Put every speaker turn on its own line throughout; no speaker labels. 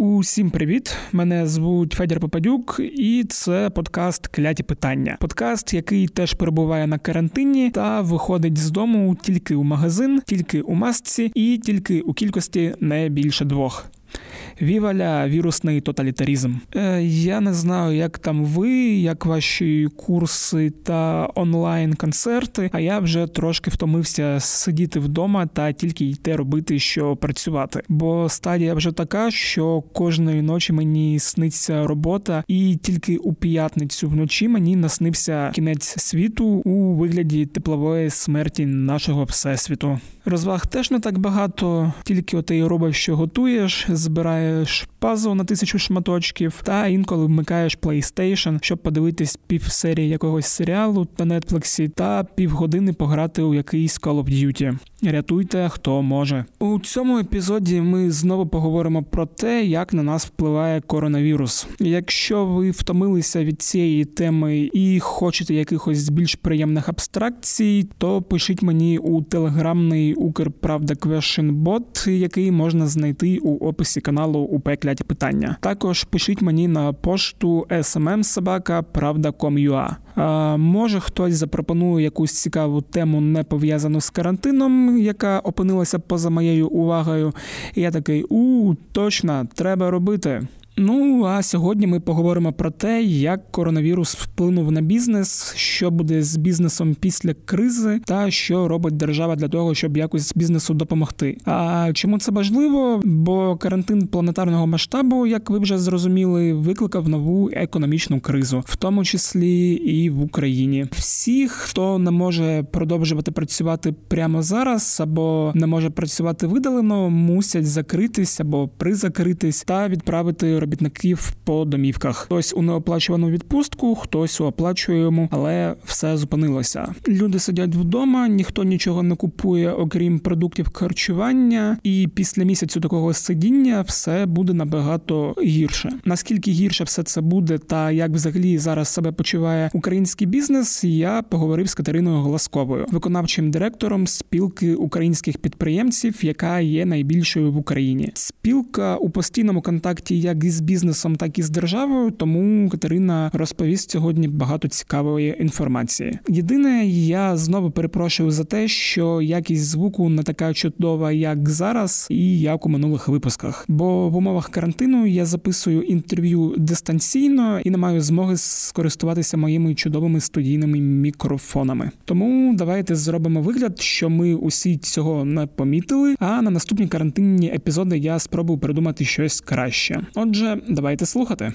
Усім привіт! Мене звуть Федір Попадюк, і це подкаст Кляті питання. Подкаст, який теж перебуває на карантині та виходить з дому тільки у магазин, тільки у масці і тільки у кількості не більше двох. Віваля вірусний тоталітарізм. Е, Я не знаю, як там ви, як ваші курси та онлайн-концерти. А я вже трошки втомився сидіти вдома та тільки йти робити, що працювати. Бо стадія вже така, що кожної ночі мені сниться робота, і тільки у п'ятницю вночі мені наснився кінець світу у вигляді теплової смерті нашого всесвіту. Розваг теж не так багато, тільки отей робиш, що готуєш, збираєш пазл на тисячу шматочків, та інколи вмикаєш PlayStation, щоб подивитись пів серії якогось серіалу на Нетфліксі та півгодини пограти у якийсь Call of Duty. Рятуйте, хто може. У цьому епізоді ми знову поговоримо про те, як на нас впливає коронавірус. Якщо ви втомилися від цієї теми і хочете якихось більш приємних абстракцій, то пишіть мені у телеграмний Укрправда Bot, який можна знайти у описі каналу у пекляті питання. Також пишіть мені на пошту smmsobaka.pravda.com.ua. Може хтось запропонує якусь цікаву тему, не пов'язану з карантином, яка опинилася поза моєю увагою. І я такий у точно треба робити. Ну а сьогодні ми поговоримо про те, як коронавірус вплинув на бізнес, що буде з бізнесом після кризи, та що робить держава для того, щоб якось бізнесу допомогти. А чому це важливо? Бо карантин планетарного масштабу, як ви вже зрозуміли, викликав нову економічну кризу, в тому числі і в Україні. Всіх, хто не може продовжувати працювати прямо зараз, або не може працювати видалено, мусять закритись або призакритись та відправити робітників по домівках. Хтось у неоплачувану відпустку, хтось у оплачуємо, але все зупинилося. Люди сидять вдома, ніхто нічого не купує, окрім продуктів харчування, і після місяцю такого сидіння все буде набагато гірше. Наскільки гірше все це буде, та як взагалі зараз себе почуває український бізнес, я поговорив з Катериною Гласковою, виконавчим директором спілки українських підприємців, яка є найбільшою в Україні. Спілка у постійному контакті як із бізнесом, так і з державою. Тому Катерина розповість сьогодні багато цікавої інформації. Єдине, я знову перепрошую за те, що якість звуку не така чудова, як зараз, і як у минулих випусках. Бо в умовах карантину я записую інтерв'ю дистанційно і не маю змоги скористуватися моїми чудовими студійними мікрофонами. Тому давайте зробимо вигляд, що ми усі цього не помітили. А на наступні карантинні епізоди я спробую придумати щось краще. Отже. Давайте слухати.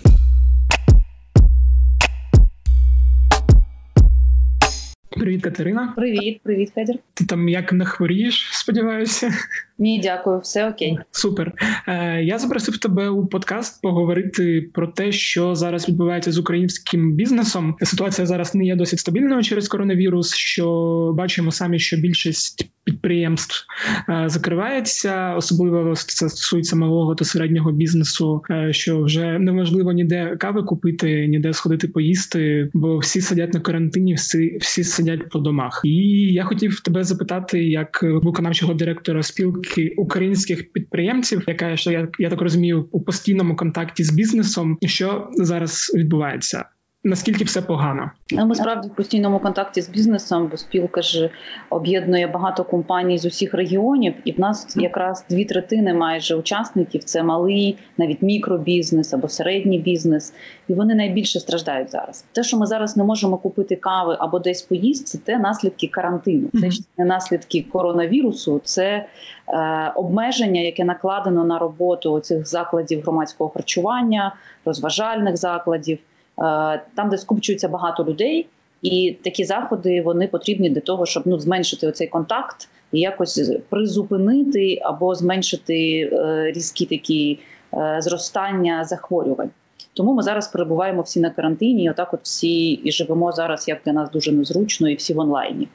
Привіт, Катерина.
Привіт, привіт, Федір.
Ти там як не хворієш? Сподіваюся.
Ні, дякую, все окей.
Супер. Е, Я запросив тебе у подкаст поговорити про те, що зараз відбувається з українським бізнесом. Ситуація зараз не є досить стабільною через коронавірус. Що бачимо самі, що більшість підприємств е, закривається, особливо це стосується малого та середнього бізнесу. Е, що вже неможливо ніде кави купити, ніде сходити поїсти, бо всі сидять на карантині, всі всі сидять по домах. І я хотів тебе запитати, як виконавчого директора спілки українських підприємців, яка що я, я так розумію, у постійному контакті з бізнесом, що зараз відбувається. Наскільки все погано?
Ми справді в постійному контакті з бізнесом, бо спілка ж об'єднує багато компаній з усіх регіонів, і в нас якраз дві третини майже учасників це малий, навіть мікробізнес або середній бізнес, і вони найбільше страждають зараз. Те, що ми зараз не можемо купити кави або десь поїсти, це наслідки карантину. Це не наслідки коронавірусу, це е, обмеження, яке накладено на роботу цих закладів громадського харчування, розважальних закладів. Е, там, де скупчується багато людей, і такі заходи вони потрібні для того, щоб ну зменшити оцей контакт і якось призупинити або зменшити е, різкі такі е, зростання захворювань. Тому ми зараз перебуваємо всі на карантині, і отак от всі і живемо зараз, як для нас дуже незручно, і всі в онлайні.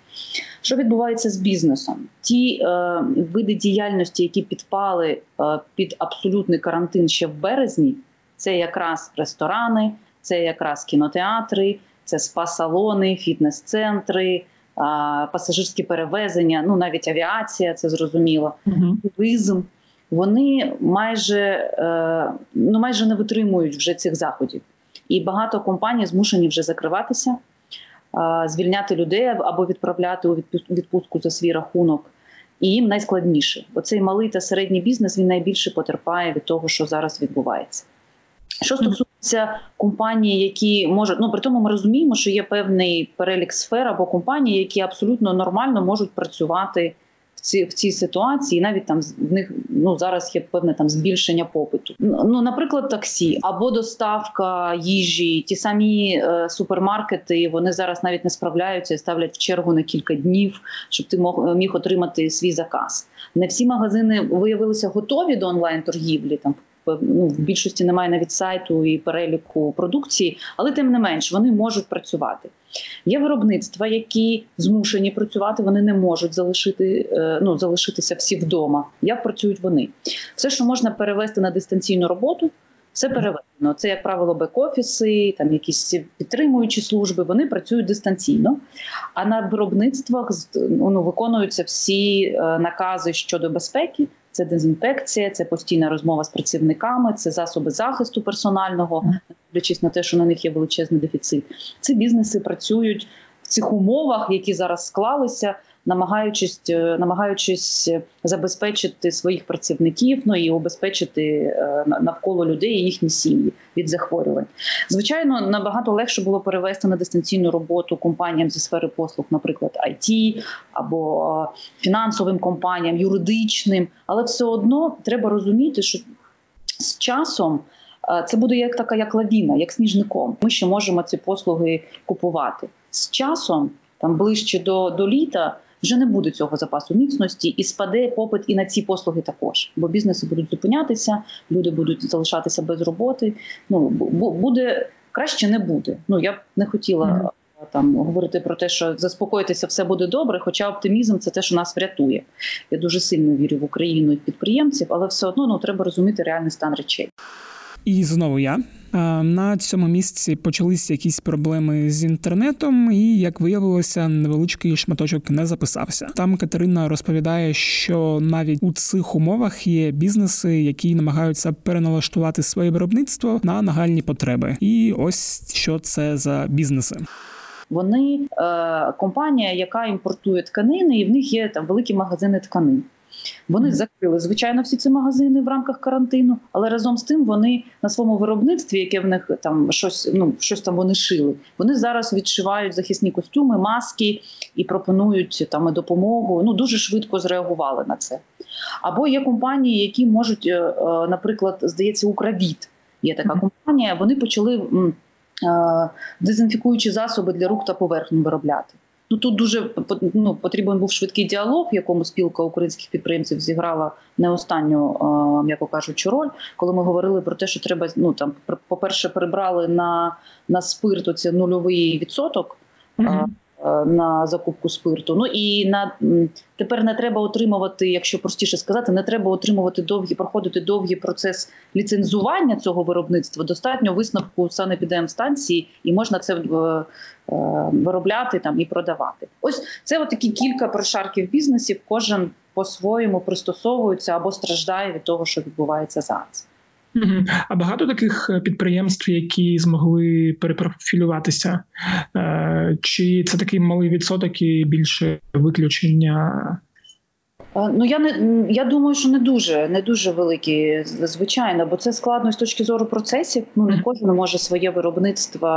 Що відбувається з бізнесом? Ті е, види діяльності, які підпали е, під абсолютний карантин ще в березні, це якраз ресторани це якраз кінотеатри, це спа-салони, фітнес-центри, пасажирські перевезення, ну навіть авіація, це зрозуміло, туризм. вони майже ну майже не витримують вже цих заходів, і багато компаній змушені вже закриватися, звільняти людей або відправляти у відпустку за свій рахунок. І їм найскладніше. Оцей малий та середній бізнес він найбільше потерпає від того, що зараз відбувається. Що стосується компаній, які можуть, ну при тому ми розуміємо, що є певний перелік сфер або компаній, які абсолютно нормально можуть працювати в цій в цій ситуації, навіть там в них ну зараз є певне там збільшення попиту. Ну, наприклад, таксі або доставка їжі, ті самі е, супермаркети. Вони зараз навіть не справляються і ставлять в чергу на кілька днів, щоб ти мог міг отримати свій заказ. Не всі магазини виявилися готові до онлайн торгівлі там ну, в більшості немає навіть сайту і переліку продукції, але тим не менш вони можуть працювати. Є виробництва, які змушені працювати, вони не можуть залишити е, ну залишитися всі вдома. Як працюють вони? Все, що можна перевести на дистанційну роботу. Все переведено. Це, як правило, бек-офіси, там якісь підтримуючі служби. Вони працюють дистанційно. А на виробництвах ну, виконуються всі е, накази щодо безпеки. Це дезінфекція, це постійна розмова з працівниками, це засоби захисту персонального, дивлячись на те, що на них є величезний дефіцит. Ці бізнеси працюють в цих умовах, які зараз склалися намагаючись е, намагаючись забезпечити своїх працівників, ну і обезпечити е, навколо людей і їхні сім'ї від захворювань. Звичайно, набагато легше було перевести на дистанційну роботу компаніям зі сфери послуг, наприклад, IT або е, фінансовим компаніям, юридичним, але все одно треба розуміти, що з часом. Це буде як така, як лавіна, як сніжником. Ми ще можемо ці послуги купувати з часом, там ближче до до літа вже не буде цього запасу міцності, і спаде попит і на ці послуги також. Бо бізнеси будуть зупинятися, люди будуть залишатися без роботи. Ну буде краще не буде. Ну я б не хотіла. -hmm. Там говорити про те, що заспокоїтися, все буде добре. Хоча оптимізм це те, що нас врятує. Я дуже сильно вірю в Україну і підприємців, але все одно ну треба розуміти реальний стан речей.
І знову я на цьому місці почалися якісь проблеми з інтернетом, і як виявилося, невеличкий шматочок не записався. Там Катерина розповідає, що навіть у цих умовах є бізнеси, які намагаються переналаштувати своє виробництво на нагальні потреби. І ось що це за бізнеси.
Вони е, компанія, яка імпортує тканини, і в них є там великі магазини тканин. Вони закрили звичайно всі ці магазини в рамках карантину, але разом з тим вони на своєму виробництві, яке в них там щось ну щось там вони шили. Вони зараз відшивають захисні костюми, маски і пропонують там допомогу. Ну дуже швидко зреагували на це. Або є компанії, які можуть, е, е, наприклад, здається, Укравіт є така компанія. Вони почали е, дезінфікуючі засоби для рук та поверхні виробляти. Ну тут дуже ну, потрібен був швидкий діалог, в якому спілка українських підприємців зіграла не останню, м'яко кажучи, роль, коли ми говорили про те, що треба ну там по перше, прибрали на на спирт оце нульовий відсоток. Mm-hmm. На закупку спирту. Ну і на тепер не треба отримувати, якщо простіше сказати, не треба отримувати довгі, проходити довгий процес ліцензування цього виробництва. Достатньо висновку санепідемстанції, і можна це е, виробляти там і продавати. Ось це такі кілька прошарків бізнесів. Кожен по-своєму пристосовується або страждає від того, що відбувається зараз.
А багато таких е, підприємств, які змогли перепрофілюватися, е, чи це такий малий відсоток і більше виключення
Ну я не я думаю, що не дуже не дуже великі, звичайно, бо це складно з точки зору процесів. Ну не кожен може своє виробництво,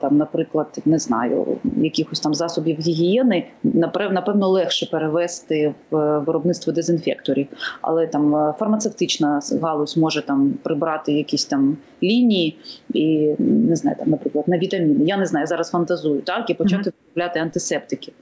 там, наприклад, не знаю, якихось там засобів гігієни, напевно, легше перевести в виробництво дезінфекторів, але там е, фармацевтична галузь може там прибрати якісь там лінії і не знаю, там, наприклад, на вітаміни. Я не знаю, зараз фантазую так і почати виробляти антисептики.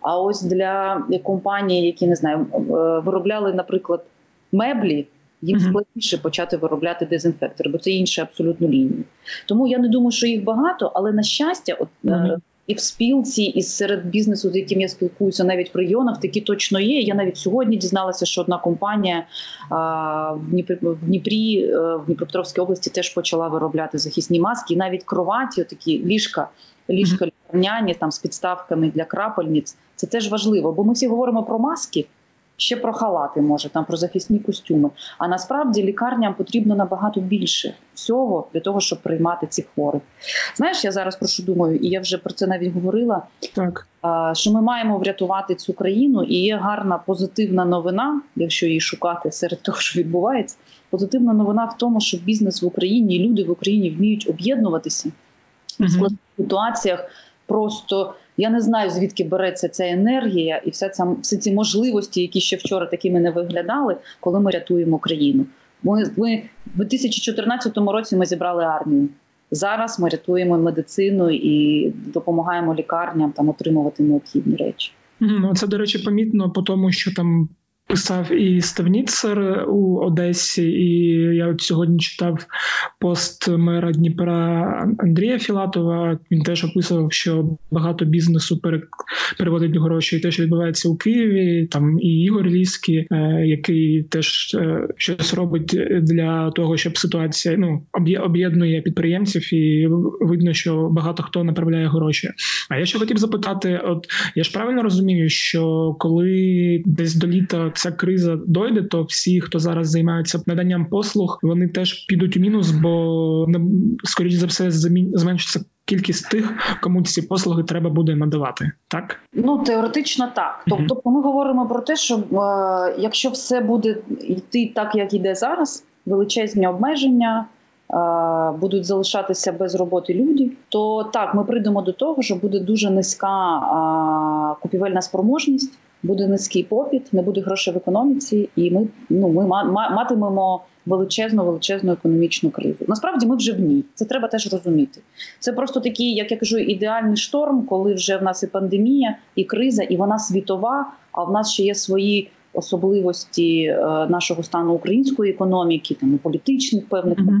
А ось для компаній, які не знаю, е, виробляли, наприклад, меблі. Їм складніше почати виробляти дезінфектори, бо це інші абсолютно лінії. Тому я не думаю, що їх багато, але на щастя, от mm-hmm. і в спілці, і серед бізнесу, з яким я спілкуюся, навіть в регіонах, такі точно є. Я навіть сьогодні дізналася, що одна компанія а, в Дніпрі в Дніпрі, е, в Дніпропетровській області теж почала виробляти захисні маски, і навіть кроваті, такі ліжка, ліжка лікарняні там з підставками для крапельниць. Це теж важливо, бо ми всі говоримо про маски. ще про халати, може там про захисні костюми. А насправді лікарням потрібно набагато більше всього для того, щоб приймати цих хворих. Знаєш, я зараз про що думаю, і я вже про це навіть говорила.
Так
що ми маємо врятувати цю країну, і є гарна позитивна новина, якщо її шукати серед того, що відбувається. Позитивна новина в тому, що бізнес в Україні і люди в Україні вміють об'єднуватися в складних ситуаціях. Просто я не знаю звідки береться ця енергія і вся ця всі ці можливості, які ще вчора такими не виглядали, коли ми рятуємо країну. Ми, ми в 2014 році ми зібрали армію. Зараз ми рятуємо медицину і допомагаємо лікарням там отримувати необхідні речі.
Ну це до речі, помітно по тому, що там писав і Ставніцер у Одесі, і я от сьогодні читав пост мера Дніпра Андрія Філатова. Він теж описував, що багато бізнесу переводить гроші, і те, що відбувається у Києві, там і Ігор Ліський, е, який теж е, щось робить для того, щоб ситуація ну об'єднує підприємців, і видно, що багато хто направляє гроші. А я ще хотів запитати: от я ж правильно розумію, що коли десь до літа ця криза дойде, то всі, хто зараз займаються наданням послуг, вони теж підуть у мінус, бо скоріш за все зменшиться кількість тих, кому ці послуги треба буде надавати. Так
ну теоретично так. Тобто, uh-huh. ми говоримо про те, що е, якщо все буде йти так, як іде зараз, величезні обмеження. Е, будуть залишатися без роботи люди, то так ми прийдемо до того, що буде дуже низька е, купівельна спроможність буде низький попіт, не буде грошей в економіці, і ми ну ми матимемо величезну величезну економічну кризу. Насправді ми вже в ній. Це треба теж розуміти. Це просто такий, як я кажу, ідеальний шторм, коли вже в нас і пандемія, і криза, і вона світова. А в нас ще є свої. Особливості е, нашого стану української економіки, там і політичних певних mm-hmm.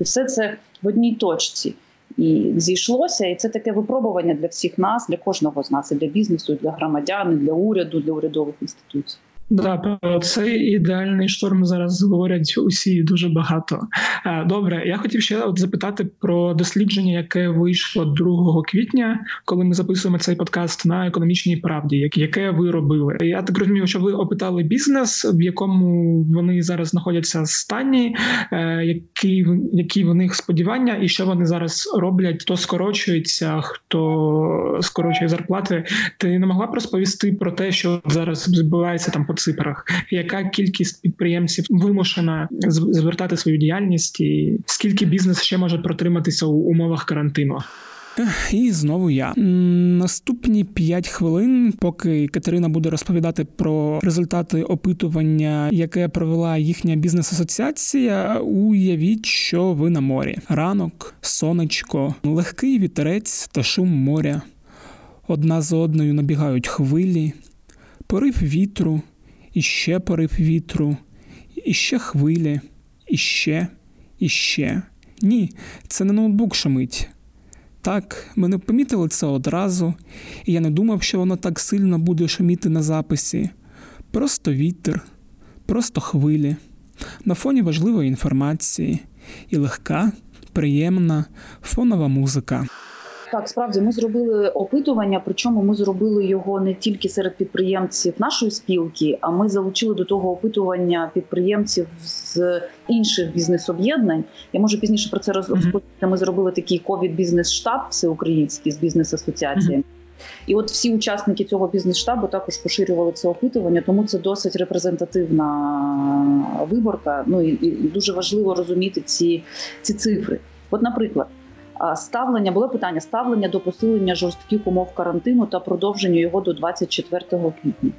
і все це в одній точці і зійшлося. І це таке випробування для всіх нас, для кожного з нас, і для бізнесу, і для громадян, і для уряду, для урядових інституцій.
Да, про цей ідеальний шторм зараз говорять усі дуже багато. Е, добре, я хотів ще от запитати про дослідження, яке вийшло 2 квітня, коли ми записуємо цей подкаст на економічній правді, яке ви робили. Я так розумію, що ви опитали бізнес, в якому вони зараз знаходяться стані, е, які які в них сподівання, і що вони зараз роблять, хто скорочується, хто скорочує зарплати. Ти не могла б розповісти про те, що зараз відбувається там цифрах, яка кількість підприємців вимушена звертати свою діяльність, і скільки бізнес ще може протриматися у умовах карантину?
І знову я наступні 5 хвилин, поки Катерина буде розповідати про результати опитування, яке провела їхня бізнес-асоціація. Уявіть, що ви на морі. Ранок, сонечко, легкий вітерець та шум моря. Одна за одною набігають хвилі, порив вітру, і ще порив вітру, і ще хвилі, і ще, і ще. Ні, це не ноутбук шумить. Так, ми не помітили це одразу, і я не думав, що воно так сильно буде шуміти на записі. Просто вітер, просто хвилі, на фоні важливої інформації, і легка, приємна фонова музика.
Так, справді ми зробили опитування, причому ми зробили його не тільки серед підприємців нашої спілки, а ми залучили до того опитування підприємців з інших бізнес-об'єднань. Я можу пізніше про це розповісти. Ми зробили такий ковід бізнес штаб всеукраїнський з бізнес-асоціаціями. І от всі учасники цього бізнес-штабу також поширювали це опитування, тому це досить репрезентативна виборка. Ну і, і дуже важливо розуміти ці, ці цифри. От, наприклад ставлення було питання ставлення до посилення жорстких умов карантину та продовження його до 24 квітня.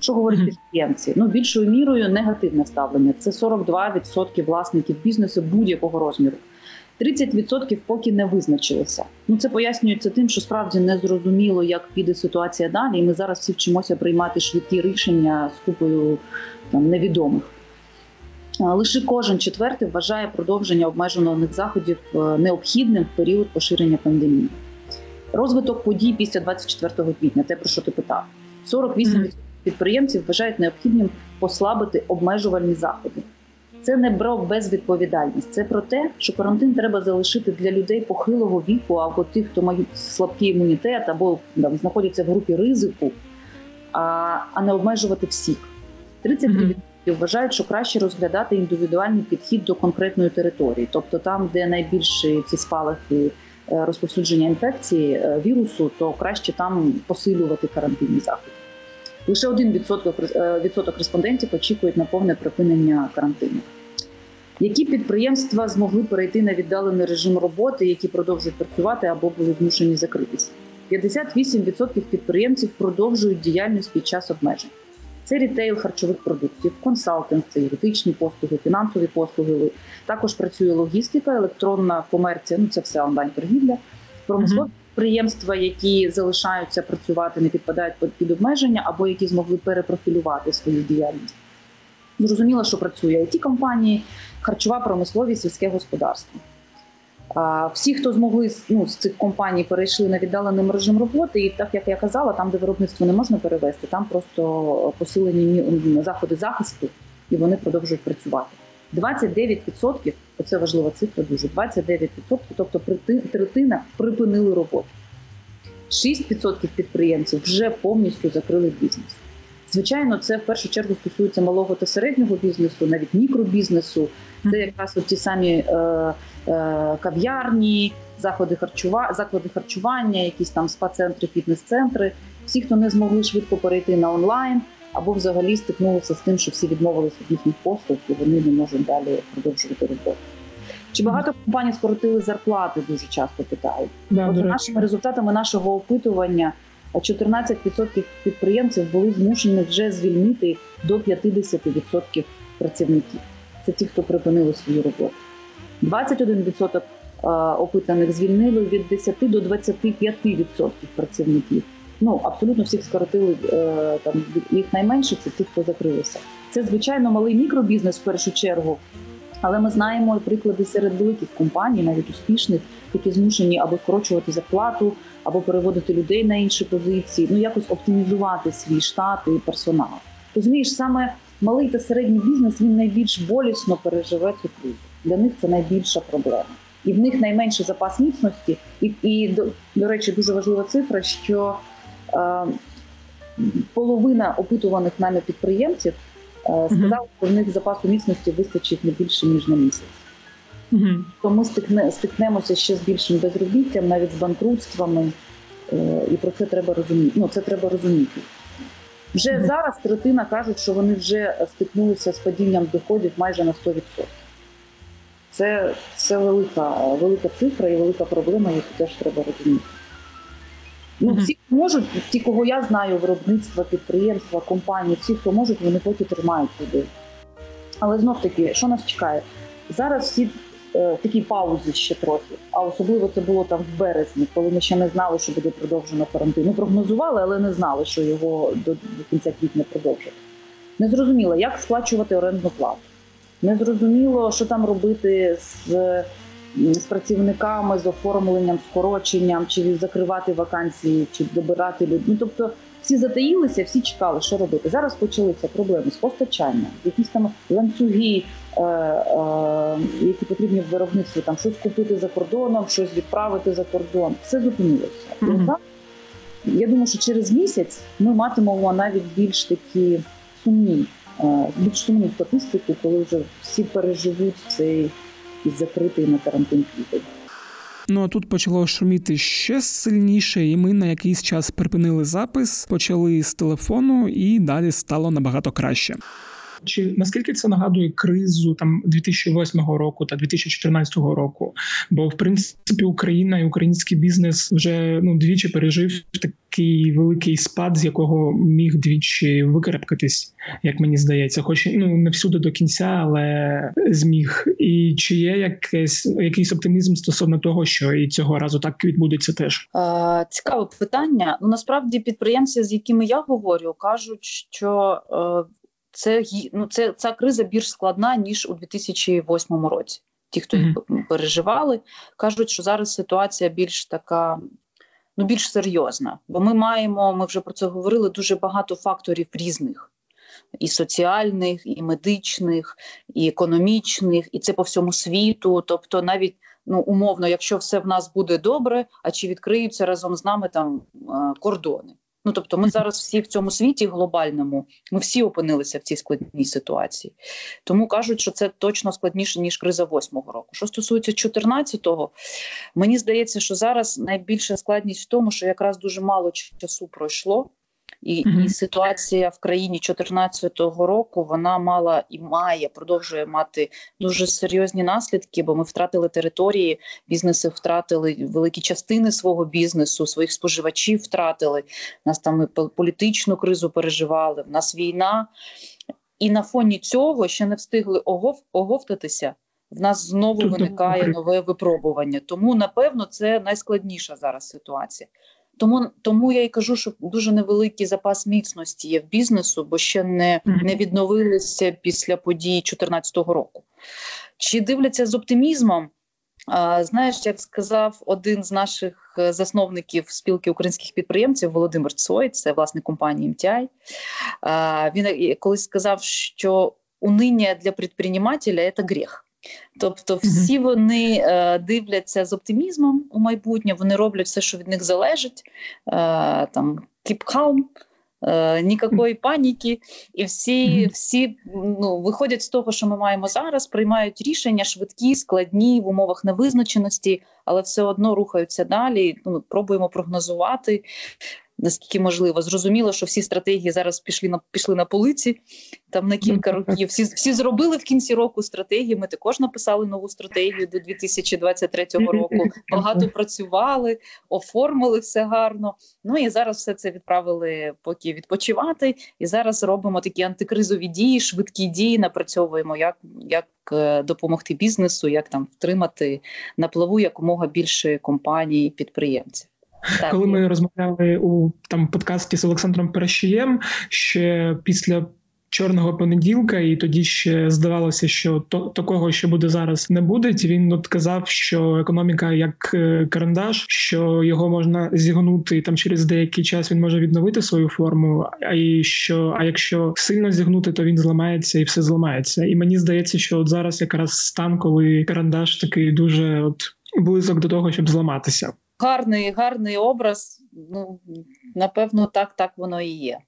Що говорять підприємці? Ну більшою мірою негативне ставлення. Це 42% власників бізнесу будь-якого розміру. 30% поки не визначилися. Ну це пояснюється тим, що справді не зрозуміло, як піде ситуація далі. І ми зараз всі вчимося приймати швидкі рішення з купою там невідомих. Лише кожен четвертий вважає продовження обмежених заходів е, необхідним в період поширення пандемії. Розвиток подій після 24 квітня, те про що ти питав, 48% підприємців вважають необхідним послабити обмежувальні заходи. Це не про безвідповідальність, це про те, що карантин треба залишити для людей похилого віку, або тих, хто мають слабкий імунітет, або там, знаходяться в групі ризику, а, а не обмежувати всіх. 33% вважають, що краще розглядати індивідуальний підхід до конкретної території, тобто там, де найбільші ці спалахи е, розповсюдження інфекції е, вірусу, то краще там посилювати карантинні заходи. Лише один відсоток е, відсоток респондентів очікують на повне припинення карантину. Які підприємства змогли перейти на віддалений режим роботи, які продовжують працювати або були змушені закритися? 58% підприємців продовжують діяльність під час обмежень. Це рітейл харчових продуктів, консалтинг, це юридичні послуги, фінансові послуги. Також працює логістика, електронна комерція. Ну це все онлайн-торгівля. Промислові підприємства, які залишаються працювати, не підпадають під обмеження або які змогли перепрофілювати свою діяльність. Зрозуміло, що працює it компанії, харчова промисловість, сільське господарство. Всі, хто змогли ну, з цих компаній, перейшли на віддалений режим роботи, і так як я казала, там, де виробництво не можна перевести, там просто посилені заходи захисту, і вони продовжують працювати. 29%, оце важлива цифра, дуже 29%, тобто третина припинили роботу. 6% підприємців вже повністю закрили бізнес. Звичайно, це в першу чергу стосується малого та середнього бізнесу, навіть мікробізнесу. Це якраз ті самі е, е, кав'ярні, заходи харчува, заклади харчування, якісь там спа-центри, фітнес-центри. Всі, хто не змогли швидко перейти на онлайн, або взагалі стикнулися з тим, що всі відмовилися від їхніх послуг, і вони не можуть далі продовжувати роботу. Чи багато компаній скоротили зарплати? Дуже часто питають.
Да,
От за нашими результатами нашого опитування. 14% підприємців були змушені вже звільнити до 50% працівників. Це ті, хто припинили свою роботу. 21% опитаних звільнили від 10 до 25% працівників. Ну абсолютно всіх скоротили е, там їх найменше. Це ті, хто закрилися. Це звичайно малий мікробізнес в першу чергу. Але ми знаємо приклади серед великих компаній, навіть успішних, які змушені або скорочувати зарплату, або переводити людей на інші позиції, ну якось оптимізувати свій штат і персонал. Розумієш, саме малий та середній бізнес він найбільш болісно переживе цю кризу. Для них це найбільша проблема, і в них найменший запас міцності. І, і до, до речі, дуже важлива цифра, що е, половина опитуваних нами підприємців. Е, сказали, що в них запасу міцності вистачить не більше ніж на місяць. Угу. Тому стикне, стикнемося ще з більшим безробіттям, навіть з банкрутствами, е, і про це треба розуміти. Ну це треба розуміти. Вже зараз третина кажуть, що вони вже стикнулися з падінням доходів майже на 100%. Це це велика, велика цифра і велика проблема, яку теж треба розуміти. Ну, всі можуть, ті, кого я знаю, виробництва, підприємства, компанії, всі, хто можуть, вони поки тримають туди. Але знов таки, що нас чекає? Зараз всі е, такі паузи ще трохи, а особливо це було там в березні, коли ми ще не знали, що буде продовжено карантин. Ну, прогнозували, але не знали, що його до, до кінця квітня продовжать. Не зрозуміло, як сплачувати орендну плату. Не зрозуміло, що там робити з з працівниками, з оформленням, скороченням, чи закривати вакансії, чи добирати людей. Ну, тобто всі затаїлися, всі чекали, що робити. Зараз почалися проблеми з постачанням, якісь там ланцюги, е, е, які потрібні в виробництві, там щось купити за кордоном, щось відправити за кордон. Все зупинилося. Mm-hmm. Я думаю, що через місяць ми матимемо навіть більш такі сумні, е, більш сумні статистики, коли вже всі переживуть цей і закритий на карантин квітень.
Ну а тут почало шуміти ще сильніше, і ми на якийсь час припинили запис, почали з телефону, і далі стало набагато краще.
Чи наскільки це нагадує кризу там 2008 року та 2014 року? Бо в принципі Україна і український бізнес вже ну двічі пережив такий великий спад, з якого міг двічі викарабкатись, як мені здається, хоч ну не всюди до кінця, але зміг. І чи є якесь якийсь оптимізм стосовно того, що і цього разу так відбудеться теж?
Е, цікаве питання. Ну насправді підприємці, з якими я говорю, кажуть, що е, це ну, це ця криза більш складна ніж у 2008 році. Ті, хто mm-hmm. переживали, кажуть, що зараз ситуація більш така, ну більш серйозна. Бо ми маємо, ми вже про це говорили, дуже багато факторів різних. І соціальних, і медичних, і економічних, і це по всьому світу. Тобто, навіть ну умовно, якщо все в нас буде добре, а чи відкриються разом з нами там кордони? Ну тобто, ми зараз всі в цьому світі глобальному, ми всі опинилися в цій складній ситуації. Тому кажуть, що це точно складніше ніж криза восьмого року. Що стосується 14-го, мені здається, що зараз найбільша складність в тому, що якраз дуже мало часу пройшло. І mm-hmm. і ситуація в країні 2014 року вона мала і має, продовжує мати дуже серйозні наслідки, бо ми втратили території, бізнеси втратили великі частини свого бізнесу, своїх споживачів втратили. Нас там ми політичну кризу переживали. В нас війна, і на фоні цього ще не встигли огов, оговтатися. В нас знову виникає нове випробування. Тому напевно це найскладніша зараз ситуація. Тому тому я й кажу, що дуже невеликий запас міцності є в бізнесу, бо ще не не відновилися після подій 2014 року. Чи дивляться з оптимізмом? Знаєш, як сказав один з наших е, засновників спілки українських підприємців Володимир Цой, це власник компанії а, Він е, колись сказав, що униння для підприємця – це гріх. Тобто, всі вони е, дивляться з оптимізмом у майбутнє, вони роблять все, що від них залежить. Е, там keep calm, е, ніякої паніки, і всі всі ну, виходять з того, що ми маємо зараз, приймають рішення швидкі, складні в умовах невизначеності, але все одно рухаються далі. Ну, Пробуємо прогнозувати наскільки можливо. Зрозуміло, що всі стратегії зараз пішли на пішли на полиці там на кілька років. Всі всі зробили в кінці року стратегії. Ми також написали нову стратегію до 2023 року. Багато працювали, оформили все гарно. Ну і зараз все це відправили поки відпочивати. І зараз робимо такі антикризові дії, швидкі дії. Напрацьовуємо, як як е, допомогти бізнесу, як там втримати на плаву якомога більше компаній, підприємців.
Так, Коли ми розмовляли у там подкасті з Олександром Перещієм, ще після чорного понеділка, і тоді ще здавалося, що то такого, що буде зараз, не буде. Він от казав, що економіка як е, карандаш, що його можна зігнути і там через деякий час він може відновити свою форму. А і що, а якщо сильно зігнути, то він зламається і все зламається. І мені здається, що от зараз якраз стан, коли карандаш такий дуже от близок до того, щоб зламатися
гарний, гарний образ. Ну напевно, так, так воно і є.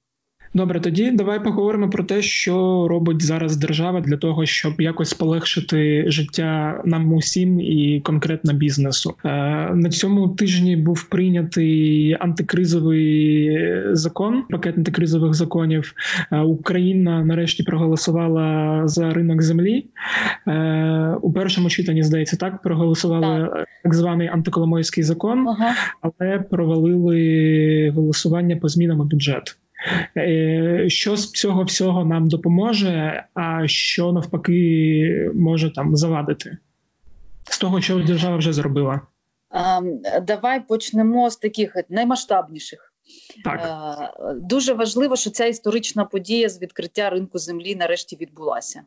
Добре, тоді давай поговоримо про те, що робить зараз держава для того, щоб якось полегшити життя нам усім і конкретно бізнесу. Е, на цьому тижні був прийнятий антикризовий закон, пакет антикризових законів. Е, Україна нарешті проголосувала за ринок землі е, у першому читанні. Здається, так проголосували так, так званий антиколомойський закон, ага. але провалили голосування по змінам у бюджет. Е, що з цього всього нам допоможе, а що навпаки може там завадити з того, що держава вже зробила?
Давай почнемо з таких наймасштабніших. Так. Е, дуже важливо, що ця історична подія з відкриття ринку землі нарешті відбулася.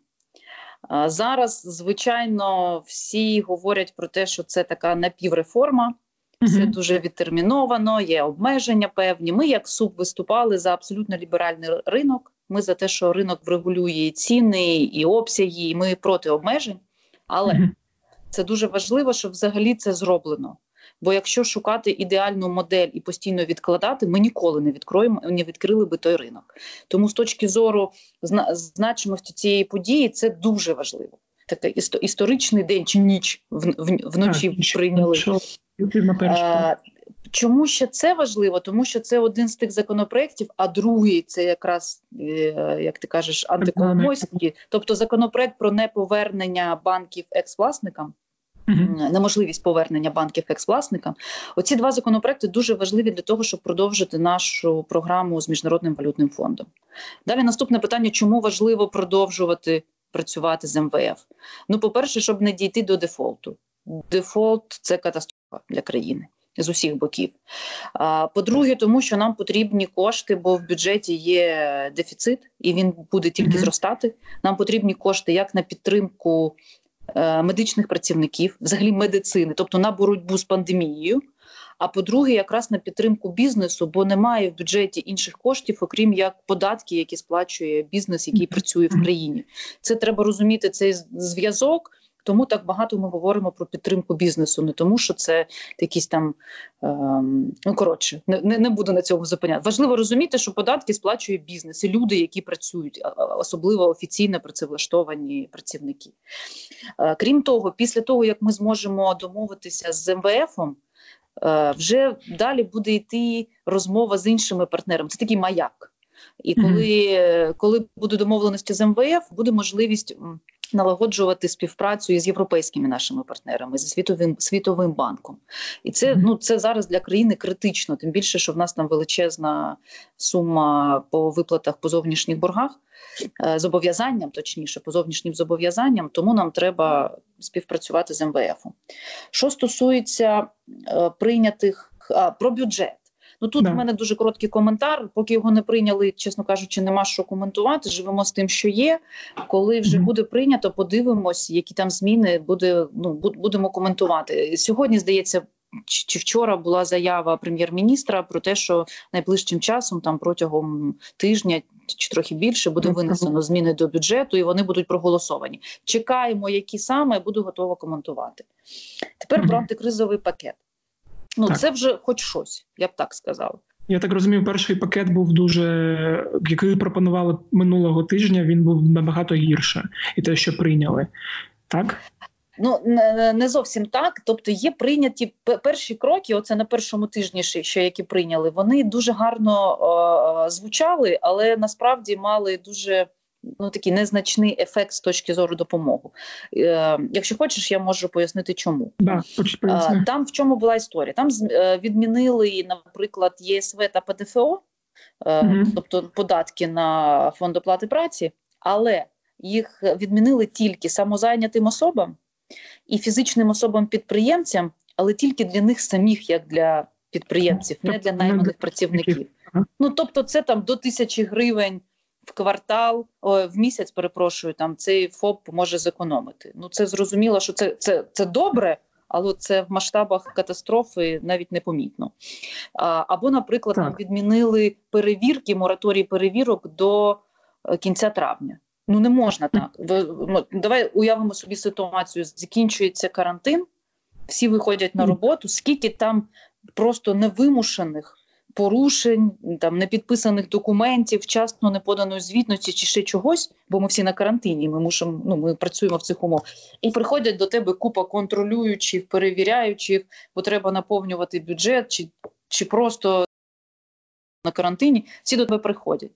Зараз, звичайно, всі говорять про те, що це така напівреформа. Все дуже відтерміновано, є обмеження певні. Ми, як СУП, виступали за абсолютно ліберальний ринок. Ми за те, що ринок врегулює ціни і обсяги, і ми проти обмежень. Але це дуже важливо, щоб взагалі це зроблено. Бо якщо шукати ідеальну модель і постійно відкладати, ми ніколи не відкроємо, не відкрили би той ринок. Тому з точки зору значимості цієї події, це дуже важливо. Такий історичний день чи ніч вночі прийняли. Чому ще це важливо? Тому що це один з тих законопроєктів, а другий це якраз, е, як ти кажеш, антиколомойський, тобто законопроект про неповернення банків екс-власникам. Неможливість повернення банків екс-власникам. Оці два законопроекти дуже важливі для того, щоб продовжити нашу програму з міжнародним валютним фондом. Далі наступне питання: чому важливо продовжувати працювати з МВФ? Ну, по-перше, щоб не дійти до дефолту. Дефолт це катастрофа для країни з усіх боків. По-друге, тому що нам потрібні кошти, бо в бюджеті є дефіцит, і він буде тільки зростати. Нам потрібні кошти як на підтримку е, медичних працівників, взагалі медицини, тобто на боротьбу з пандемією. А по-друге, якраз на підтримку бізнесу, бо немає в бюджеті інших коштів, окрім як податки, які сплачує бізнес, який працює в країні. Це треба розуміти цей зв'язок Тому так багато ми говоримо про підтримку бізнесу, не тому, що це якісь там ем, ну коротше, не, не буду на цьому зупиняти. Важливо розуміти, що податки сплачує бізнес і люди, які працюють, особливо офіційно працевлаштовані працівники. Е, крім того, після того як ми зможемо домовитися з МВФом. Е, вже далі буде йти розмова з іншими партнерами. Це такий маяк. І коли коли буде домовленості з МВФ, буде можливість налагоджувати співпрацю із європейськими нашими партнерами зі світовим світовим банком, і це ну це зараз для країни критично. Тим більше, що в нас там величезна сума по виплатах по зовнішніх боргах, е, зобов'язанням, точніше, по зовнішнім зобов'язанням, тому нам треба співпрацювати з МВФ. Що стосується е, прийнятих а, про бюджет. Ну тут да. в мене дуже короткий коментар. Поки його не прийняли, чесно кажучи, нема що коментувати. Живемо з тим, що є. Коли вже mm-hmm. буде прийнято, подивимось, які там зміни буде. Ну будемо коментувати сьогодні. Здається. Чи вчора була заява прем'єр-міністра про те, що найближчим часом, там протягом тижня чи трохи більше, буде винесено зміни до бюджету, і вони будуть проголосовані. Чекаємо, які саме буду готова коментувати. Тепер про антикризовий пакет. Ну так. це вже хоч щось, я б так сказала.
Я так розумію, перший пакет був дуже який пропонували минулого тижня. Він був набагато гірше, і те, що прийняли, так.
Ну не зовсім так. Тобто є прийняті перші кроки. Оце на першому тижні, ще які прийняли. Вони дуже гарно о, звучали, але насправді мали дуже ну такий незначний ефект з точки зору допомоги. Е, Якщо хочеш, я можу пояснити, чому
да,
е, там в чому була історія. Там е, відмінили, наприклад, ЄСВ та ПДФО, е, угу. тобто податки на фонд оплати праці, але їх відмінили тільки самозайнятим особам і фізичним особам-підприємцям, але тільки для них самих, як для підприємців, не для найманих працівників. Ну тобто, це там до тисячі гривень в квартал, о, в місяць, перепрошую, там цей ФОП може зекономити. Ну це зрозуміло, що це це, це добре, але це в масштабах катастрофи навіть непомітно. А, Або, наприклад, там відмінили перевірки, мораторій перевірок до е, кінця травня. Ну не можна так. Ну, давай уявимо собі ситуацію. Закінчується карантин, всі виходять на роботу, скільки там просто невимушених порушень, там непідписаних документів, вчасно не поданої звітності чи ще чогось, бо ми всі на карантині. Ми мусимо, ну ми працюємо в цих умовах. І приходять до тебе купа контролюючих, перевіряючих, бо треба наповнювати бюджет, чи, чи просто на карантині. Всі до тебе приходять.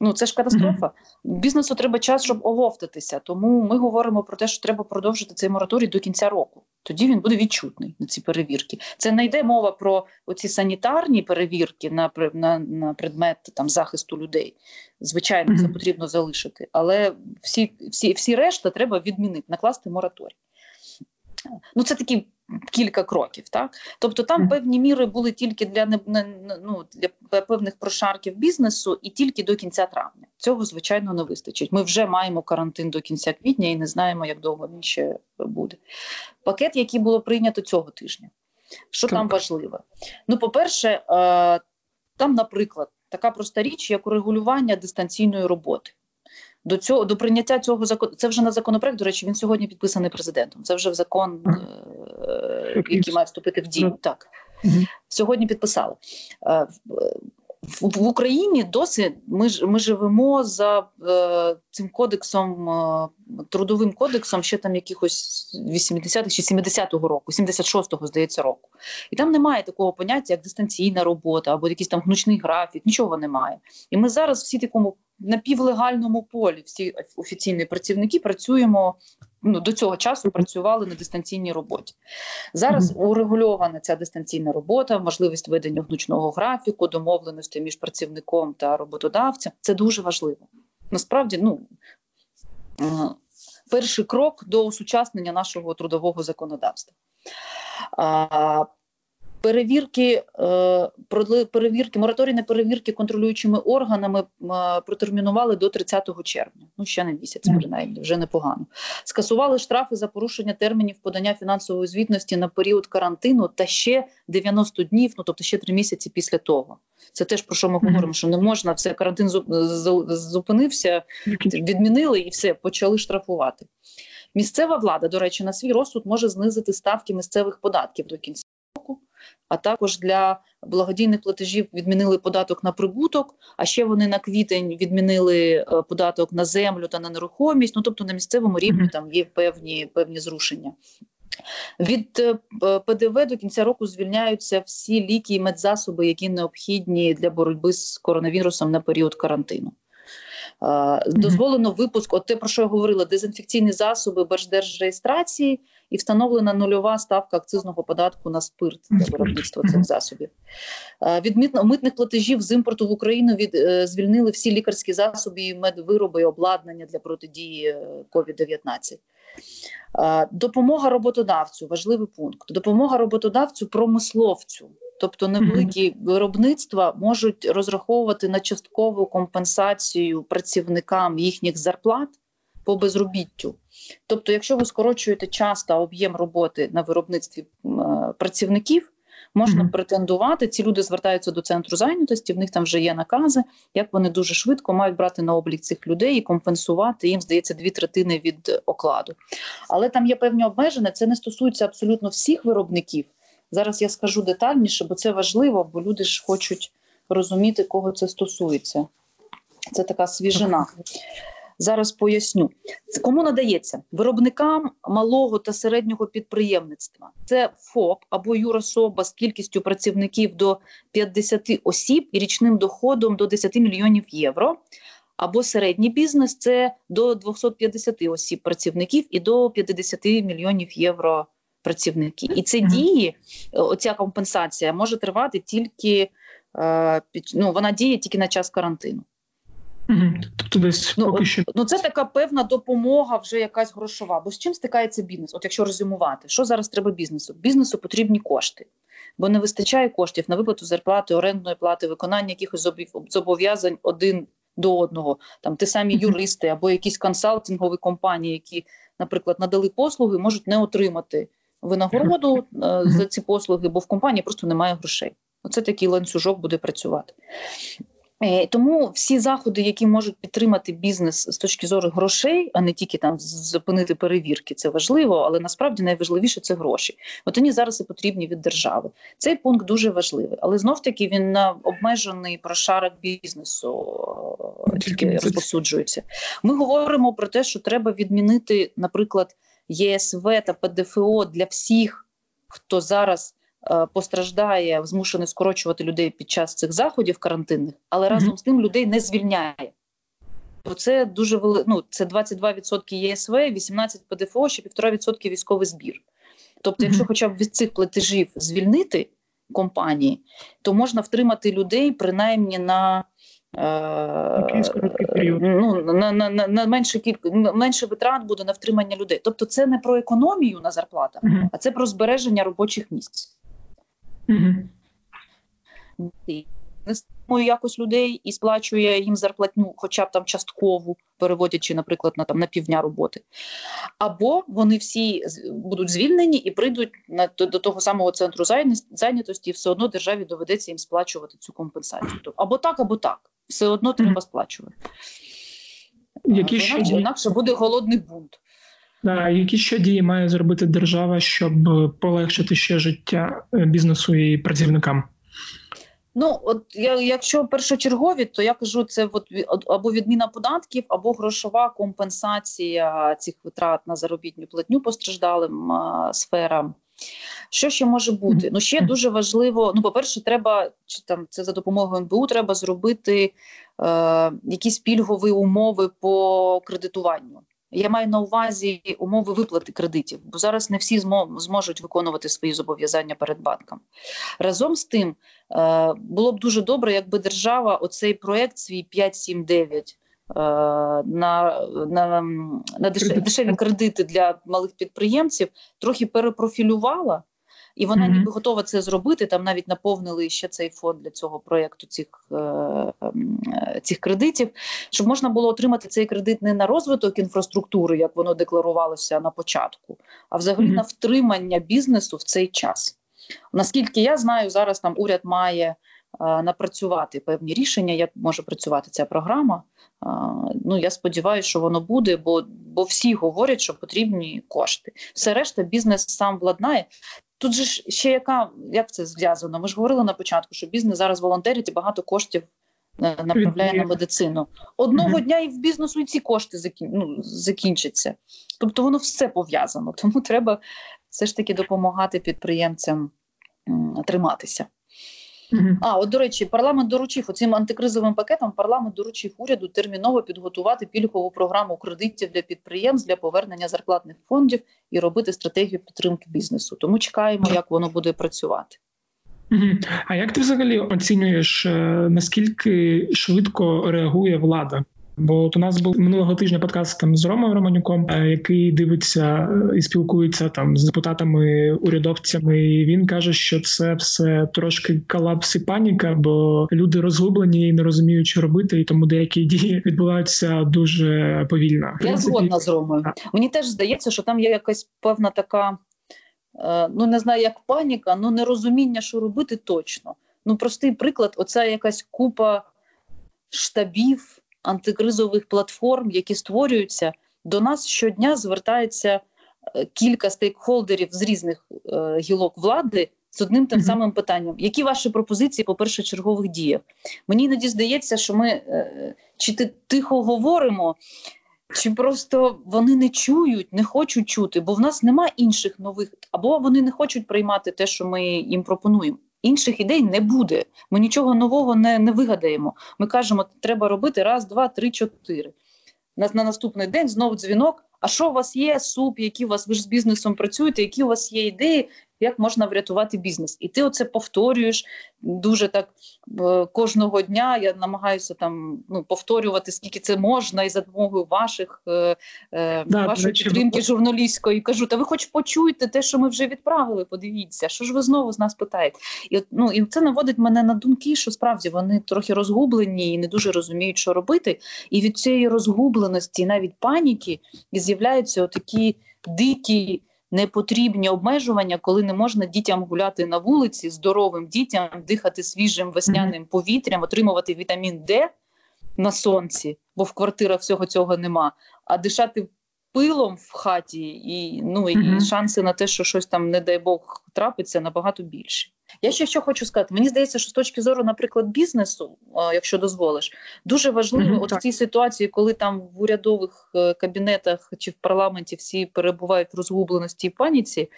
Ну це ж катастрофа. Бізнесу треба час, щоб оговтатися. Тому ми говоримо про те, що треба продовжити цей мораторій до кінця року. Тоді він буде відчутний на ці перевірки. Це не йде мова про оці санітарні перевірки на на, на предмет там захисту людей. Звичайно, це потрібно залишити, але всі, всі, всі решта треба відмінити, накласти мораторій. Ну, це такі кілька кроків, так тобто там певні міри були тільки для не, не ну, для певних прошарків бізнесу, і тільки до кінця травня. Цього звичайно не вистачить. Ми вже маємо карантин до кінця квітня і не знаємо, як довго він ще буде. Пакет, який було прийнято цього тижня. Що так. там важливо? Ну, по-перше, е, там, наприклад, така проста річ, як урегулювання дистанційної роботи. До цього до прийняття цього закону це вже на законопроект. До речі, він сьогодні підписаний президентом. Це вже в закон, е, який має вступити в дію. Так сьогодні підписали. Е, в, Україні досі ми ми живемо за е, цим кодексом, е, трудовим кодексом, ще там якихось 80-х чи 70-го року, 76-го, здається, року. І там немає такого поняття, як дистанційна робота або якийсь там гнучний графік, нічого немає. І ми зараз всі такому напівлегальному полі, всі офіційні працівники працюємо ну, до цього часу працювали на дистанційній роботі. Зараз урегульована ця дистанційна робота, можливість ведення гнучного графіку, домовленості між працівником та роботодавцем. Це дуже важливо. Насправді, ну перший крок до осучаснення нашого трудового законодавства. Перевірки е, перевірки, мораторійні перевірки контролюючими органами е, протермінували до 30 червня. Ну ще не місяць, принаймні, вже непогано. Скасували штрафи за порушення термінів подання фінансової звітності на період карантину та ще 90 днів, ну тобто ще три місяці після того. Це теж про що ми говоримо, що не можна все, карантин зупинився, відмінили і все, почали штрафувати. Місцева влада, до речі, на свій розсуд може знизити ставки місцевих податків до кінця. А також для благодійних платежів відмінили податок на прибуток. А ще вони на квітень відмінили е, податок на землю та на нерухомість. Ну тобто на місцевому рівні там є певні певні зрушення. Від е, ПДВ до кінця року звільняються всі ліки і медзасоби, які необхідні для боротьби з коронавірусом на період карантину. Дозволено випуск, от те, про що я говорила, дезінфекційні засоби держреєстрації і встановлена нульова ставка акцизного податку на спирт для виробництва цих засобів. Від митних платежів з імпорту в Україну від е, звільнили всі лікарські засоби, медвироби і обладнання для протидії COVID-19. Е, допомога роботодавцю важливий пункт. Допомога роботодавцю промисловцю. Тобто невеликі виробництва можуть розраховувати на часткову компенсацію працівникам їхніх зарплат по безробіттю. Тобто, якщо ви скорочуєте час та об'єм роботи на виробництві е, працівників, можна mm-hmm. претендувати. Ці люди звертаються до центру зайнятості. В них там вже є накази, як вони дуже швидко мають брати на облік цих людей і компенсувати їм, здається, дві третини від окладу. Але там є певні обмеження. Це не стосується абсолютно всіх виробників. Зараз я скажу детальніше, бо це важливо, бо люди ж хочуть розуміти, кого це стосується. Це така свіжина. Зараз поясню, кому надається виробникам малого та середнього підприємництва. Це ФОП або юрособа з кількістю працівників до 50 осіб і річним доходом до 10 мільйонів євро. Або середній бізнес це до 250 осіб працівників і до 50 мільйонів євро працівники. І це дії, оця компенсація може тривати тільки е, ну, вона діє тільки на час карантину.
Тобто десь
ну,
поки що
ну це така певна допомога, вже якась грошова. Бо з чим стикається бізнес? От якщо резюмувати, що зараз треба бізнесу? Бізнесу потрібні кошти, бо не вистачає коштів на виплату зарплати, орендної плати, виконання якихось зобов'язань один до одного. Там ті самі юристи або якісь консалтингові компанії, які, наприклад, надали послуги, можуть не отримати винагороду е, за ці послуги, бо в компанії просто немає грошей. Оце такий ланцюжок буде працювати. Е, тому всі заходи, які можуть підтримати бізнес з точки зору грошей, а не тільки там зупинити перевірки, це важливо, але насправді найважливіше це гроші. От вони зараз і потрібні від держави. Цей пункт дуже важливий, але знов таки він на обмежений прошарок бізнесу е, тільки розповсюджується. Ми говоримо про те, що треба відмінити, наприклад, ЄСВ та ПДФО для всіх, хто зараз. Е, постраждає, змушений скорочувати людей під час цих заходів карантинних, але разом з тим людей не звільняє. Бо це дуже вели... ну, це 22% ЄСВ, 18% ПДФО, ще 1,5% військовий збір. Тобто, mm-hmm. якщо хоча б від цих платежів звільнити компанії, то можна втримати людей принаймні на
е,
ну, на, на, на, на менше кіль... менше витрат буде на втримання людей. Тобто, це не про економію на зарплатах, mm-hmm. а це про збереження робочих місць. Угу. Не якось людей і сплачує їм зарплатню, хоча б там часткову, переводячи, наприклад, на там на півдня роботи. Або вони всі будуть звільнені і прийдуть на до, до того самого центру зайнятості, і все одно державі доведеться їм сплачувати цю компенсацію. Тобто Або так, або так. Все одно треба сплачувати. Які ще інакше буде голодний бунт.
Які ще дії має зробити держава, щоб полегшити ще життя е, бізнесу і працівникам?
Ну, от я, якщо першочергові, то я кажу, це от або відміна податків, або грошова компенсація цих витрат на заробітну платню постраждалим а, сферам. Що ще може бути? Ну ще дуже важливо. Ну, по-перше, треба чи там це за допомогою НБУ, треба зробити е, якісь пільгові умови по кредитуванню. Я маю на увазі умови виплати кредитів, бо зараз не всі зможуть виконувати свої зобов'язання перед банком. Разом з тим е, було б дуже добре, якби держава оцей проект свій 579 е, на на, на дешеві кредити для малих підприємців трохи перепрофілювала і вона mm-hmm. ніби готова це зробити. Там навіть наповнили ще цей фонд для цього проєкту цих е, е, цих кредитів, щоб можна було отримати цей кредит не на розвиток інфраструктури, як воно декларувалося на початку, а взагалі mm-hmm. на втримання бізнесу в цей час. Наскільки я знаю, зараз там уряд має. Е, напрацювати певні рішення, як може працювати ця програма. Ну я сподіваюся, що воно буде, бо бо всі говорять, що потрібні кошти. Все решта бізнес сам владнає. Тут же ж ще яка як це зв'язано? Ми ж говорили на початку, що бізнес зараз волонтерить і багато коштів е, направляє на медицину. Одного mm-hmm. дня і в бізнесу і ці кошти закін... ну, закінчаться. Тобто воно все пов'язано. Тому треба все ж таки допомагати підприємцям м, триматися. А от до речі, парламент доручив оцим антикризовим пакетом. Парламент доручив уряду терміново підготувати пільгову програму кредитів для підприємств для повернення зарплатних фондів і робити стратегію підтримки бізнесу. Тому чекаємо, як воно буде працювати.
А як ти взагалі оцінюєш е, наскільки швидко реагує влада? Бо от у нас був минулого тижня подкаст там з Ромою Романюком, е, який дивиться е, і спілкується там з депутатами, урядовцями. і Він каже, що це все трошки колапс і паніка, бо люди розгублені і не розуміють, що робити, і тому деякі дії відбуваються дуже повільно.
Я згодна з Ромою. Мені теж здається, що там є якась певна така. Е, ну не знаю, як паніка, ну нерозуміння, що робити точно. Ну простий приклад: оця якась купа штабів антикризових платформ, які створюються, до нас щодня звертається е, кілька стейкхолдерів з різних е, гілок влади. З одним тим самим питанням, які ваші пропозиції по першочергових діях? Мені іноді здається, що ми е, чи ти тихо говоримо, чи просто вони не чують, не хочуть чути, бо в нас нема інших нових, або вони не хочуть приймати те, що ми їм пропонуємо. Інших ідей не буде. Ми нічого нового не не вигадаємо. Ми кажемо, треба робити раз, два, три, чотири. На, на наступний день знову дзвінок. А що у вас є? Суп, які у вас ви ж з бізнесом працюєте? Які у вас є ідеї? як можна врятувати бізнес. І ти оце повторюєш дуже так е, кожного дня. Я намагаюся там ну, повторювати, скільки це можна, і за допомогою ваших е, е да, вашої підтримки журналістської. Кажу, та ви хоч почуєте те, що ми вже відправили. Подивіться, що ж ви знову з нас питаєте? І ну, і це наводить мене на думки, що справді вони трохи розгублені і не дуже розуміють, що робити. І від цієї розгубленості, навіть паніки, з'являються отакі дикі непотрібні обмежування, коли не можна дітям гуляти на вулиці, здоровим дітям дихати свіжим весняним повітрям, отримувати вітамін Д на сонці, бо в квартирах всього цього нема. А дишати пилом в хаті, і ну і шанси на те, що щось там, не дай Бог, трапиться, набагато більше. Я ще що хочу сказати. Мені здається, що з точки зору, наприклад, бізнесу, якщо дозволиш, дуже важливо mm-hmm, от в цій ситуації, коли там в урядових е, кабінетах чи в парламенті всі перебувають в розгубленості і паніці.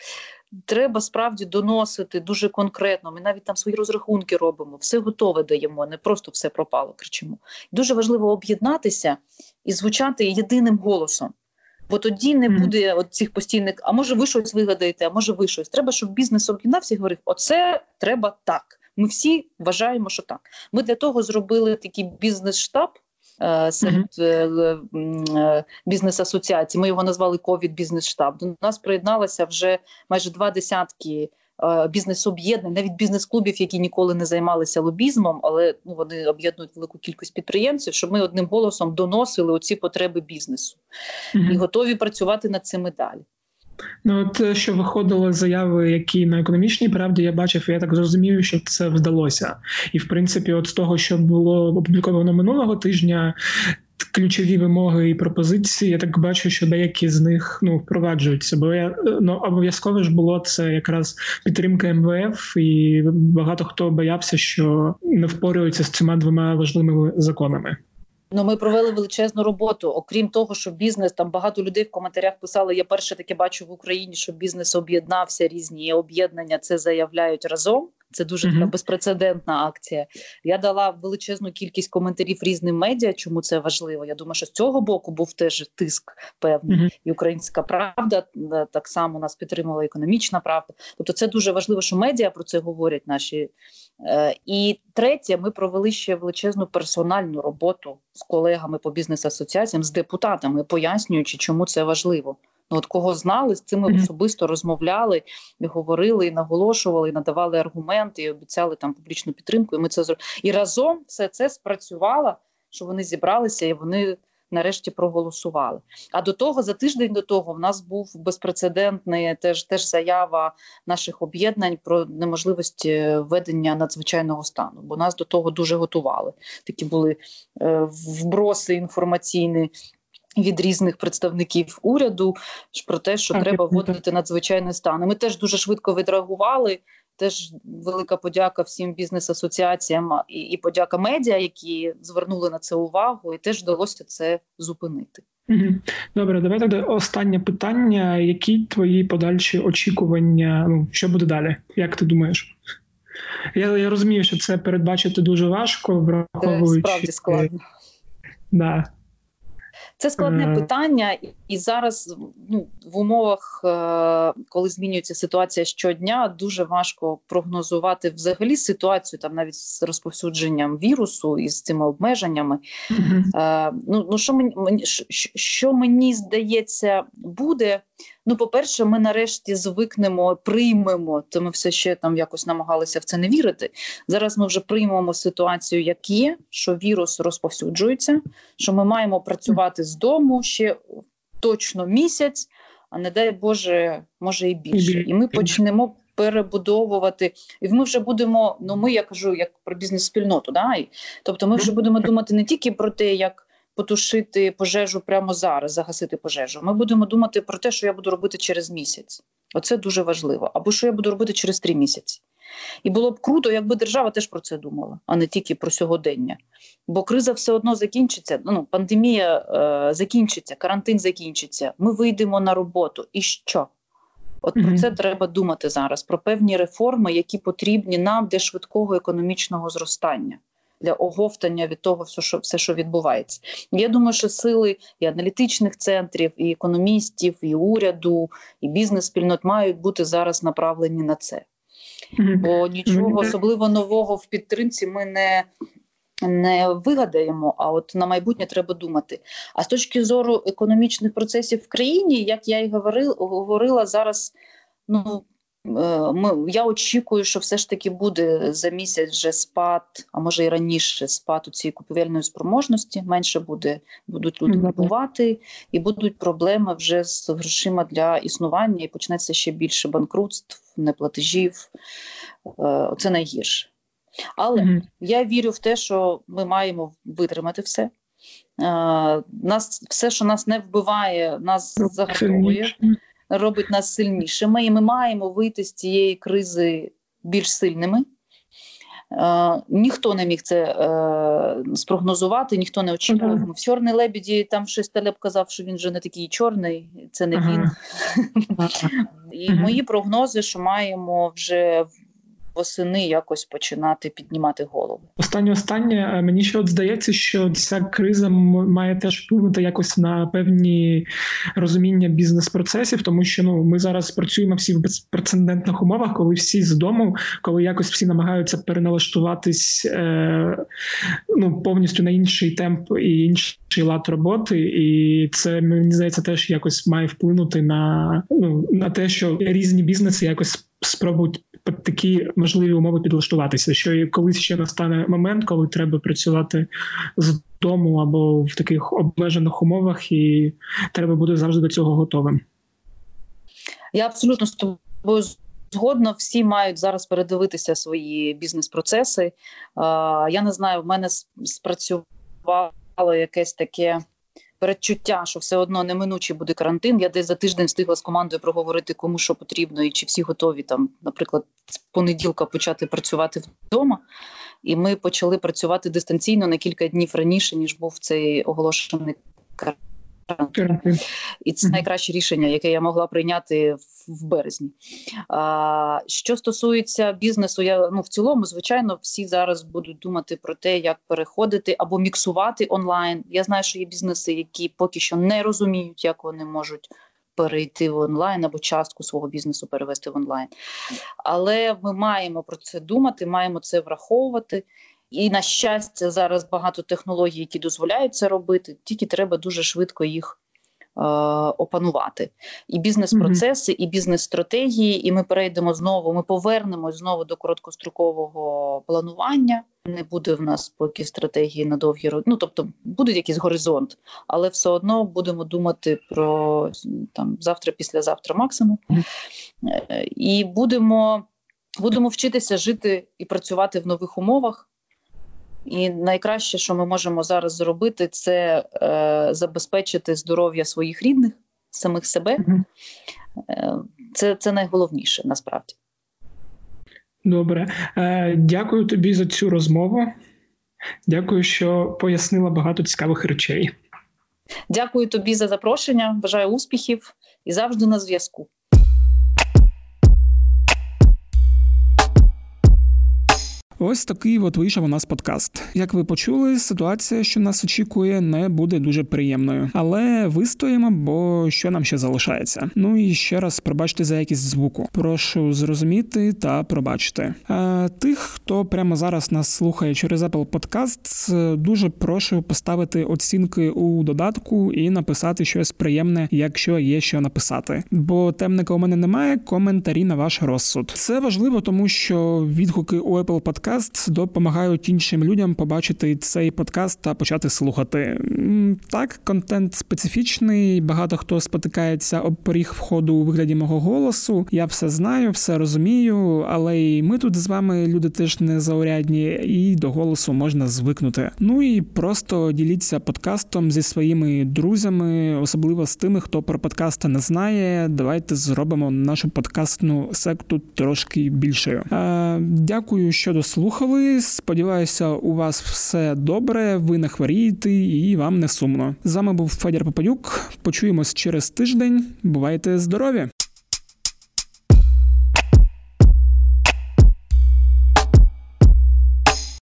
Треба справді доносити дуже конкретно. Ми навіть там свої розрахунки робимо, все готове даємо, не просто все пропало. Кричимо. Дуже важливо об'єднатися і звучати єдиним голосом. Бо тоді не буде от цих постійних, а може ви щось вигадаєте, а може ви щось. Треба, щоб бізнес об'єднався і говорив: оце треба так. Ми всі вважаємо, що так. Ми для того зробили такий бізнес-штаб. Е, серед mm-hmm. е, бізнес-асоціацій ми його назвали ковід бізнес-штаб. До нас приєдналося вже майже два десятки Е, бізнес-об'єднань, навіть бізнес-клубів, які ніколи не займалися лобізмом, але ну вони об'єднують велику кількість підприємців, щоб ми одним голосом доносили оці потреби бізнесу mm-hmm. і готові працювати над цими далі.
Ну, от е, що виходили заяви, які на економічній правді я бачив, я так зрозумію, що це вдалося. І в принципі, от з того, що було опубліковано минулого тижня, ключові вимоги і пропозиції. Я так бачу, що деякі з них ну впроваджуються. Бо я ну обов'язково ж було це якраз підтримка МВФ, і багато хто боявся, що не впорюються з цими двома важливими законами.
Ну, ми провели величезну роботу. Окрім того, що бізнес там багато людей в коментарях писали. Я перше таке бачу в Україні, що бізнес об'єднався різні об'єднання. Це заявляють разом. Це дуже mm-hmm. така безпрецедентна акція. Я дала величезну кількість коментарів різним медіа. Чому це важливо? Я думаю, що з цього боку був теж тиск певний. Mm-hmm. І українська правда так само нас підтримувала економічна правда. Тобто, це дуже важливо, що медіа про це говорять наші. Е, і третє, ми провели ще величезну персональну роботу з колегами по бізнес-асоціаціям, з депутатами, пояснюючи, чому це важливо. Ну, от кого знали, з цими особисто розмовляли, і говорили, і наголошували, і надавали аргументи, і обіцяли там публічну підтримку. І ми це зробили. І разом все це спрацювало, що вони зібралися і вони. Нарешті проголосували. А до того за тиждень до того в нас був безпрецедентний теж теж заява наших об'єднань про неможливість е, введення надзвичайного стану. Бо нас до того дуже готували. Такі були е, вброси інформаційні від різних представників уряду про те, що треба вводити надзвичайний стан. І Ми теж дуже швидко відреагували. Теж велика подяка всім бізнес-асоціаціям і, і подяка медіа, які звернули на це увагу, і теж вдалося це зупинити.
Добре, давай тоді останнє питання. Які твої подальші очікування? Ну що буде далі? Як ти думаєш? Я я розумію, що це передбачити дуже важко, враховуючи...
Це справді складно.
Да.
Це складне mm. питання, і зараз ну, в умовах, е, коли змінюється ситуація щодня, дуже важко прогнозувати взагалі ситуацію там навіть з розповсюдженням вірусу і з цими обмеженнями. Mm-hmm. Ну ну що мені що мені здається, буде. Ну, по-перше, ми нарешті звикнемо, приймемо. То ми все ще там якось намагалися в це не вірити. Зараз ми вже приймемо ситуацію, як є, що вірус розповсюджується, що ми маємо працювати з дому ще точно місяць, а не дай Боже, може і більше. І ми почнемо. Перебудовувати, і ми вже будемо. Ну ми я кажу, як про бізнес-спільноту. Да? Тобто, ми вже будемо думати не тільки про те, як потушити пожежу прямо зараз, загасити пожежу. Ми будемо думати про те, що я буду робити через місяць. Оце дуже важливо. Або що я буду робити через три місяці. І було б круто, якби держава теж про це думала, а не тільки про сьогодення. Бо криза все одно закінчиться. Ну, пандемія е, закінчиться, карантин закінчиться. Ми вийдемо на роботу. І що? От про це треба думати зараз: про певні реформи, які потрібні нам для швидкого економічного зростання для оговтання від того, все, що все, що відбувається. Я думаю, що сили і аналітичних центрів, і економістів, і уряду, і бізнес-спільнот мають бути зараз направлені на це. Бо нічого особливо нового в підтримці ми не не вигадаємо, а от на майбутнє треба думати. А з точки зору економічних процесів в країні, як я і говорила, говорила зараз, ну ми, Я очікую, що все ж таки буде за місяць вже спад, а може і раніше спад у цієї купівельної спроможності. Менше буде, будуть люди купувати, і будуть проблеми вже з грошима для існування, і почнеться ще більше банкрутств, неплатежів. Е, це найгірше. Але mm-hmm. я вірю в те, що ми маємо витримати все. Е, нас все, що нас не вбиває, нас загартовує робить нас сильнішими, і ми маємо вийти з цієї кризи більш сильними. Е, ніхто не міг це е, спрогнозувати, ніхто не очікував. Uh-huh. В чорний лебіді там щось Талеб казав, що він вже не такий чорний, це не uh-huh. він. І uh-huh. мої прогнози, що маємо вже восени якось починати піднімати голову.
Останнє останнє е, мені ще от здається, що ця криза має теж вплинути якось на певні розуміння бізнес-процесів, тому що ну ми зараз працюємо всі в безпрецедентних умовах, коли всі з дому, коли якось всі намагаються переналаштуватись е, ну повністю на інший темп і інший лад роботи, і це мені здається теж якось має вплинути на ну на те, що різні бізнеси якось спробують під такі можливі умови підлаштуватися. Що колись ще настане момент, коли треба працювати з дому або в таких обмежених умовах, і треба буде завжди до цього готовим.
Я абсолютно з тобою згодна. Всі мають зараз передивитися свої бізнес-процеси. Я не знаю, в мене спрацювало якесь таке передчуття, що все одно неминучий буде карантин. Я десь за тиждень встигла з командою проговорити, кому що потрібно, і чи всі готові там, наприклад, з понеділка почати працювати вдома. І ми почали працювати дистанційно на кілька днів раніше ніж був цей оголошений карантин. І це найкраще рішення, яке я могла прийняти в березні. А, Що стосується бізнесу, я ну в цілому, звичайно, всі зараз будуть думати про те, як переходити або міксувати онлайн. Я знаю, що є бізнеси, які поки що не розуміють, як вони можуть. Перейти в онлайн або частку свого бізнесу перевести в онлайн, але ми маємо про це думати, маємо це враховувати. І на щастя, зараз багато технологій, які дозволяють це робити, тільки треба дуже швидко їх е, опанувати. І бізнес-процеси, і бізнес-стратегії. І ми перейдемо знову. Ми повернемось знову до короткострокового планування. Не буде в нас поки стратегії на довгі роки. Ну тобто буде якийсь горизонт, але все одно будемо думати про там завтра, післязавтра максимум. Mm-hmm. І будемо. Будемо вчитися жити і працювати в нових умовах, І найкраще, що ми можемо зараз зробити, це е, забезпечити здоров'я своїх рідних, самих себе. Е, це, Це найголовніше насправді.
Добре, е, дякую тобі за цю розмову. Дякую, що пояснила багато цікавих речей.
Дякую тобі за запрошення. Бажаю успіхів і завжди на зв'язку.
Ось такий от вийшов у нас подкаст. Як ви почули, ситуація, що нас очікує, не буде дуже приємною, але вистоїмо, бо що нам ще залишається. Ну і ще раз пробачте за якість звуку. Прошу зрозуміти та пробачити. А тих, хто прямо зараз нас слухає через Apple Podcasts, дуже прошу поставити оцінки у додатку і написати щось приємне, якщо є що написати. Бо темника у мене немає. Коментарі на ваш розсуд. Це важливо, тому що відгуки у Apple Podcast подкаст допомагають іншим людям побачити цей подкаст та почати слухати. Так, контент специфічний, багато хто спотикається об поріг входу у вигляді мого голосу. Я все знаю, все розумію, але і ми тут з вами люди теж не заурядні, і до голосу можна звикнути. Ну і просто діліться подкастом зі своїми друзями, особливо з тими, хто про подкасти не знає. Давайте зробимо нашу подкастну секту трошки більшою. Дякую, що дослухали слухали. Сподіваюся, у вас все добре. Ви не хворієте і вам не сумно. З вами був Федір Попадюк. Почуємось через тиждень. Бувайте здорові!